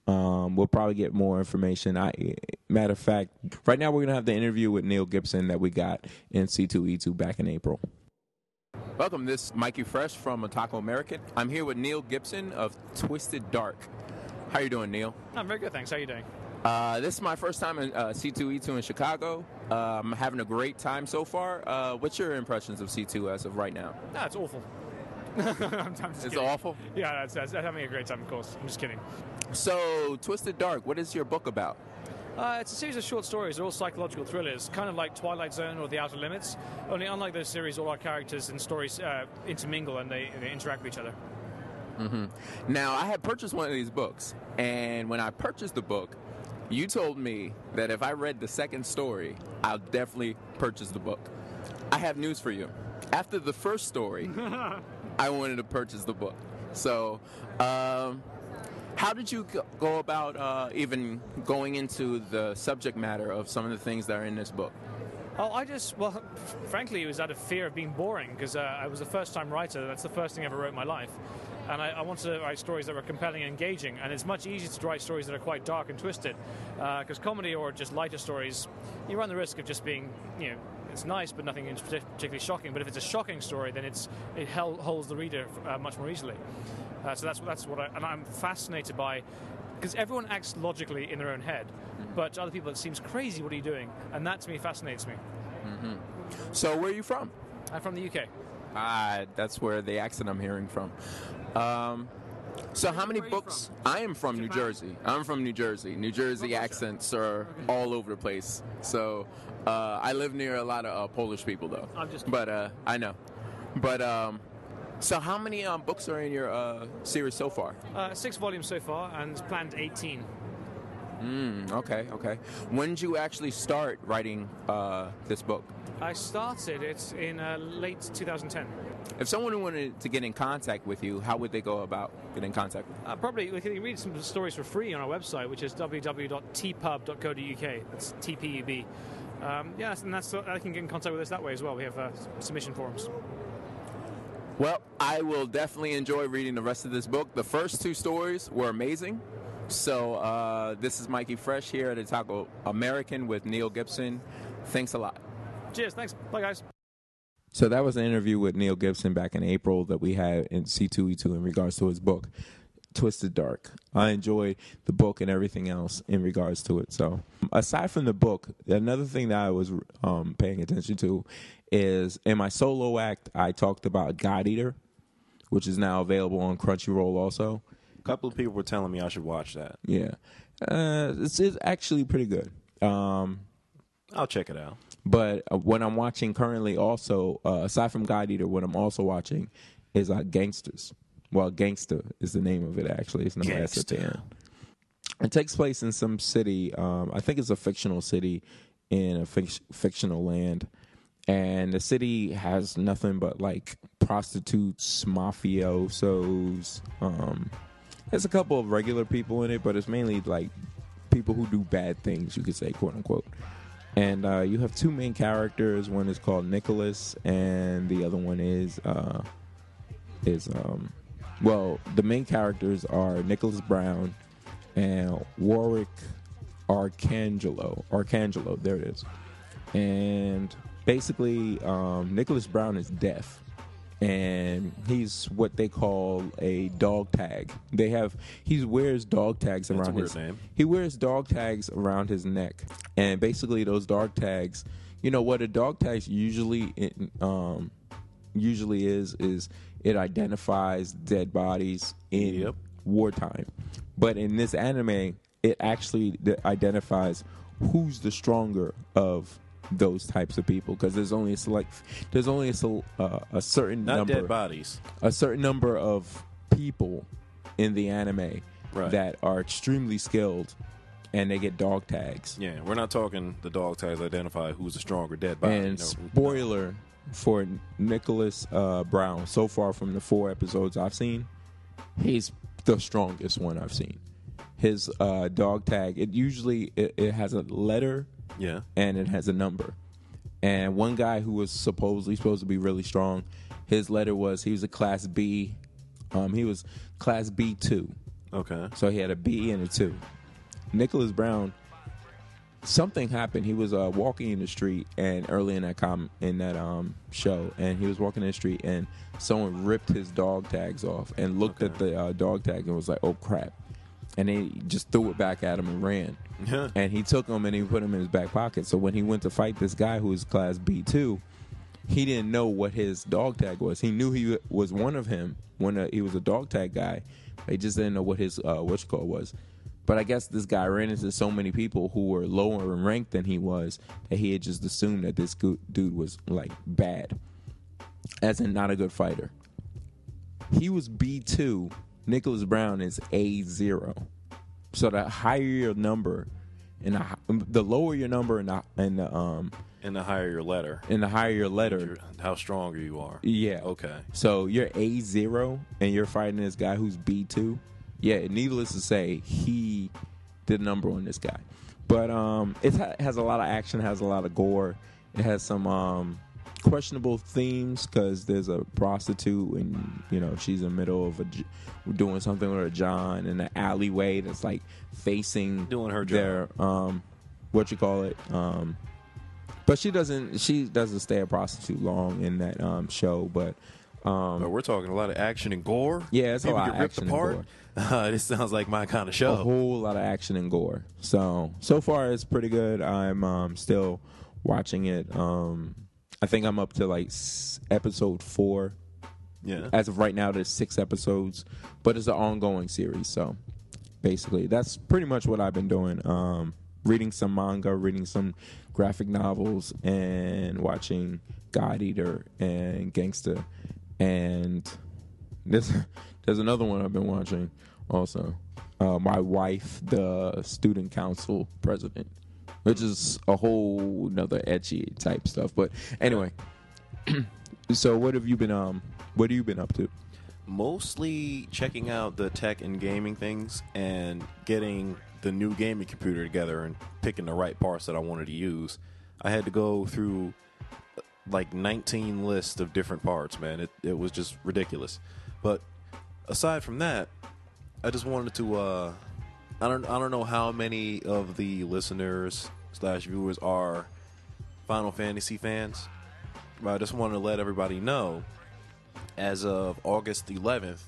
Um, we'll probably get more information. I matter of fact, right now we're gonna have the interview with Neil Gibson that we got in C two E two back in April. Welcome, this is Mikey Fresh from Otaku American. I'm here with Neil Gibson of Twisted Dark. How you doing, Neil? I'm very good, thanks. How are you doing? Uh, this is my first time in uh, C2E2 in Chicago. Uh, I'm having a great time so far. Uh, what's your impressions of C2 as of right now? No, it's awful. I'm, I'm It's kidding. awful. Yeah, that's, that's, that's having a great time, of course. I'm just kidding. So, Twisted Dark, what is your book about? Uh, it's a series of short stories. They're all psychological thrillers, kind of like Twilight Zone or The Outer Limits. Only, unlike those series, all our characters and stories uh, intermingle and they, they interact with each other. Now, I had purchased one of these books, and when I purchased the book, you told me that if I read the second story, I'll definitely purchase the book. I have news for you. After the first story, I wanted to purchase the book. So, um, how did you go- about uh, even going into the subject matter of some of the things that are in this book? Oh, I just, well, frankly, it was out of fear of being boring because uh, I was a first time writer. That's the first thing I ever wrote in my life. And I, I wanted to write stories that were compelling and engaging. And it's much easier to write stories that are quite dark and twisted. Because comedy or just lighter stories, you run the risk of just being, you know, it's nice, but nothing particularly shocking. But if it's a shocking story, then it's it holds the reader uh, much more easily. Uh, so that's that's what I and I'm fascinated by because everyone acts logically in their own head, but to other people it seems crazy. What are you doing? And that to me fascinates me. So, where are you from? I'm from the UK. Ah, that's where the accent I'm hearing from. Um, so, how many Where are you books? I am from New Jersey. I'm from New Jersey. New Jersey accents are all over the place. So, uh, I live near a lot of uh, Polish people, though. I'm just- But uh, I know. But um, so, how many um, books are in your uh, series so far? Uh, six volumes so far, and planned 18. Mm, okay, okay. When did you actually start writing uh, this book? I started it in uh, late 2010. If someone wanted to get in contact with you, how would they go about getting in contact with you? Uh, probably we can read some stories for free on our website, which is www.tpub.co.uk. That's TPUB. Um, yeah, and that's I can get in contact with us that way as well. We have uh, submission forms. Well, I will definitely enjoy reading the rest of this book. The first two stories were amazing. So, uh, this is Mikey Fresh here at Otaku American with Neil Gibson. Thanks a lot. Cheers, thanks, bye guys. So that was an interview with Neil Gibson back in April that we had in C2E2 in regards to his book, Twisted Dark. I enjoyed the book and everything else in regards to it. So, aside from the book, another thing that I was um, paying attention to is in my solo act, I talked about God Eater, which is now available on Crunchyroll also. A couple of people were telling me I should watch that. Yeah. Uh, it's, it's actually pretty good. Um, I'll check it out. But uh, what I'm watching currently, also uh, aside from God Eater, what I'm also watching is uh, Gangsters. Well, Gangster is the name of it. Actually, it's no S at the end. It takes place in some city. Um, I think it's a fictional city in a fic- fictional land, and the city has nothing but like prostitutes, mafiosos. Um, there's a couple of regular people in it, but it's mainly like people who do bad things. You could say, quote unquote and uh, you have two main characters. One is called Nicholas, and the other one is uh, is um, well, the main characters are Nicholas Brown and Worick Arcangelo. Arcangelo, there it is. And basically, um, Nicholas Brown is deaf. And he's what they call a dog tag. They have he wears dog tags That's a around weird his name. he wears dog tags around his neck, and basically those dog tags, you know what a dog tag usually um, usually is is it identifies dead bodies in Yep. wartime, but in this anime it actually identifies who's the stronger of those types of people because there's only a select there's only a, uh, a certain Not number dead bodies. a certain number of people in the anime Right. that are extremely skilled and they get dog tags. Yeah, we're not talking the dog tags identify who's a stronger dead body. and No. spoiler for Nicholas uh, Brown, so far from the four episodes I've seen, he's the strongest one I've seen. His uh, dog tag, it usually it, it has a letter Yeah. and it has a number. And one guy who was supposedly supposed to be really strong, his letter was he was a class B. Um, he was class B two. Okay. So he had a B and a two. Nicholas Brown, something happened. He was uh, walking in the street, and early in that com in that um show, and he was walking in the street, and someone ripped his dog tags off and looked at the uh, dog tag and was like, "Oh crap!" And he just threw it back at him and ran. Yeah. And he took him and he put him in his back pocket. So when he went to fight this guy who was class B two, he didn't know what his dog tag was. He knew he was one of him when uh, he was a dog tag guy. He just didn't know what his uh, what you call was. But I guess this guy ran into so many people who were lower in rank than he was that he had just assumed that this dude was like bad, as in not a good fighter. He was B two. Nicholas Brown is A zero. So the higher your number, and the, the lower your number, and the, and the um And the higher your letter, and the higher your letter, how stronger you are. yeah. Okay. So you're A zero and you're fighting this guy who's B two. Yeah, needless to say, he did number on this guy. But um, it has a lot of action, has a lot of gore. It has some um, questionable themes because there's a prostitute and you know she's in the middle of a j- doing something with a John in an alleyway that's like facing Doing her their um, what you call it um, but she doesn't she doesn't stay a prostitute long in that um, show but um, But we're talking a lot of action and gore. Yeah, it's a lot of ripped action and gore. Uh, this sounds like my kind of show a whole lot of action and gore. So so far it's pretty good. I'm um, still watching it. Um, I think I'm up to like s- episode four. yeah. As of right now, there's six episodes, but it's an ongoing series. So basically, that's pretty much what I've been doing. Um, reading some manga, reading some graphic novels, and watching God Eater and Gangsta. And there's there's another one I've been watching also. Uh, my wife, the student council president, which is a whole another ecchi type stuff. But anyway, so what have you been um what have you been up to? Mostly checking out the tech and gaming things and getting the new gaming computer together and picking the right parts that I wanted to use. I had to go through uh, like 19 lists of different parts, man. It it was just ridiculous. But aside from that, I just wanted to uh I don't I don't know how many of the listeners slash viewers are Final Fantasy fans. But I just wanted to let everybody know as of August 11th,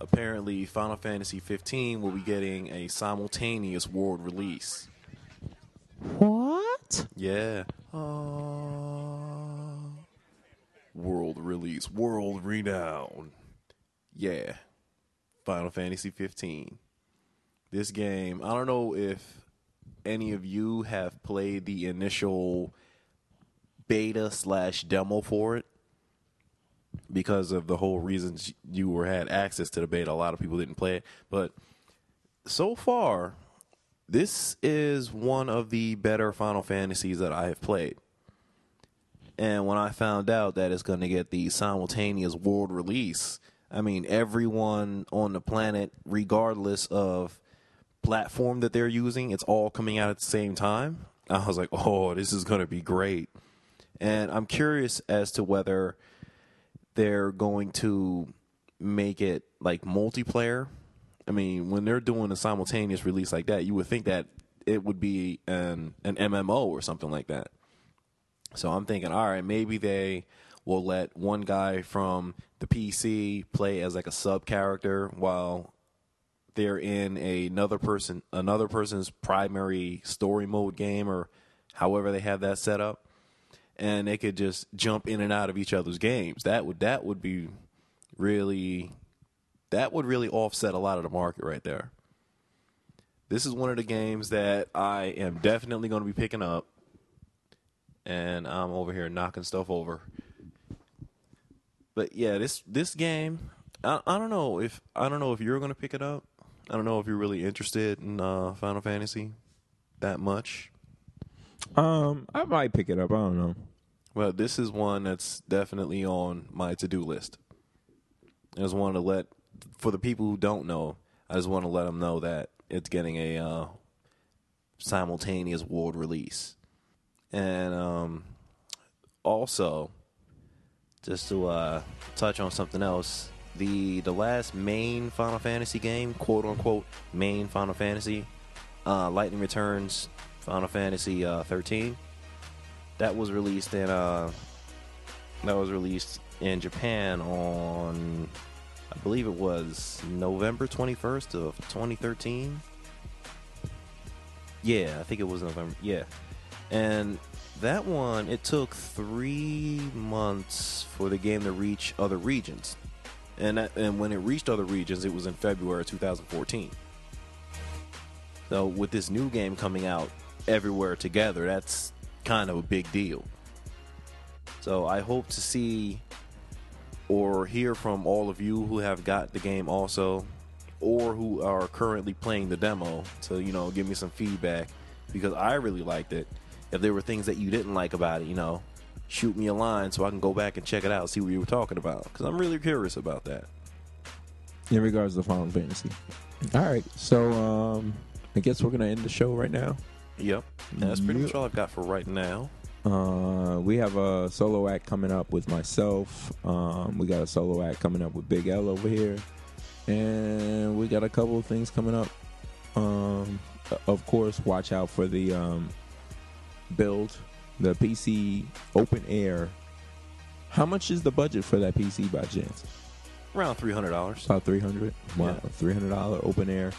apparently Final Fantasy 15 will be getting a simultaneous world release. What? Yeah. Uh, world release, world renown. Yeah. Final Fantasy 15. This game, I don't know if any of you have played the initial beta slash demo for it because of the whole reasons you were had access to the beta. A lot of people didn't play it, but so far, this is one of the better Final Fantasies that I have played. And when I found out that it's going to get the simultaneous world release, I mean, everyone on the planet, regardless of platform that they're using, it's all coming out at the same time. I was like, oh, this is going to be great. And I'm curious as to whether they're going to make it like multiplayer. I mean, when they're doing a simultaneous release like that, you would think that it would be an an MMO or something like that. So I'm thinking, all right, maybe they will let one guy from the PC play as like a sub character while they're in another person another person's primary story mode game or however they have that set up and they could just jump in and out of each other's games. That would that would be really that would really offset a lot of the market right there. This is one of the games that I am definitely going to be picking up. and I'm over here knocking stuff over. But yeah, this this game, I, I don't know if I don't know if you're gonna pick it up. I don't know if you're really interested in uh, Final Fantasy that much. Um, I might pick it up. I don't know. Well, this is one that's definitely on my to do list. I just wanted to let, for the people who don't know, I just want to let them know that it's getting a uh, simultaneous world release. And um, also, just to uh, touch on something else, the the last main Final Fantasy game, quote unquote main Final Fantasy, uh, Lightning Returns, Final Fantasy uh, 13 that was released in uh that was released in Japan on I believe it was November 21st of 2013. Yeah, I think it was November. Yeah. And that one it took 3 months for the game to reach other regions. And that, and when it reached other regions it was in February 2014. So with this new game coming out everywhere together, that's kind of a big deal. So I hope to see or hear from all of you who have got the game also or who are currently playing the demo to, you know, give me some feedback because I really liked it. If there were things that you didn't like about it, you know, shoot me a line so I can go back and check it out, see what you were talking about because I'm really curious about that. In regards to Final Fantasy. All right, so um, I guess we're gonna end the show right now. Yep. That's pretty much all I've got for right now. Uh, we have a solo act coming up with myself. Um, we got a solo act coming up with Big L over here, and we got a couple of things coming up. Um, of course, watch out for the um, build, the PC open air. How much is the budget for that PC by chance? Around $300. About three hundred. Wow, Yeah. three hundred dollar open air.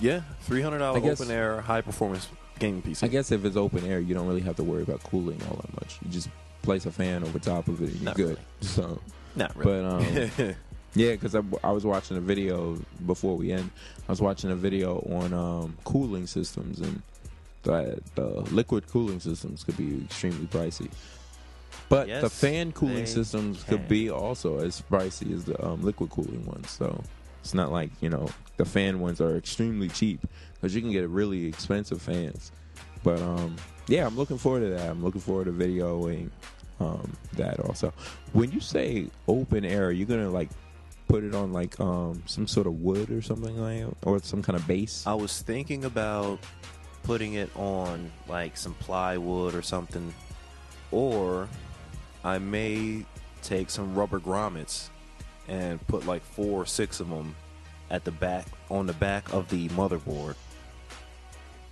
Yeah, $300 open air high performance gaming PC. I guess if it's open air, you don't really have to worry about cooling all that much. You just place a fan over top of it, and you're Not good. really. So. Not really. But um, yeah, because I, I was watching a video before we end. I was watching a video on um, cooling systems, and the, the liquid cooling systems could be extremely pricey. But the fan cooling systems can. could be also as pricey as the um, liquid cooling ones. So it's not like you know the fan ones are extremely cheap because you can get really expensive fans. But um, yeah, I'm looking forward to that. I'm looking forward to videoing um, that also. When you say open air, you're gonna like put it on like um, some sort of wood or something like, that? or some kind of base. I was thinking about putting it on like some plywood or something, or I may take some rubber grommets and put like four or six of them at the back on the back of the motherboard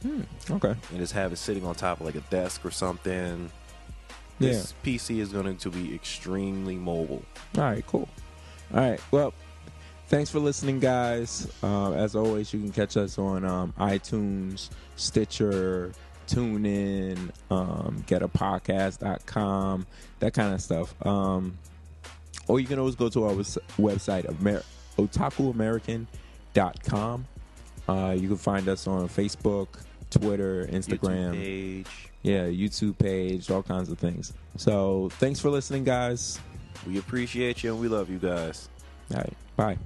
Hmm, okay. and just have it sitting on top of like a desk or something. Yeah. This PC is going to be extremely mobile. All right. Cool. All right. Well, thanks for listening, guys. Uh, as always, you can catch us on um, iTunes, Stitcher, TuneIn, um, getapodcast.com, that kind of stuff. Um, or you can always go to our website, Amer- otakuamerican.com. Uh, you can find us on Facebook, Twitter, Instagram. YouTube page. Yeah, YouTube page, all kinds of things. So thanks for listening, guys. We appreciate you and we love you guys. All right, bye.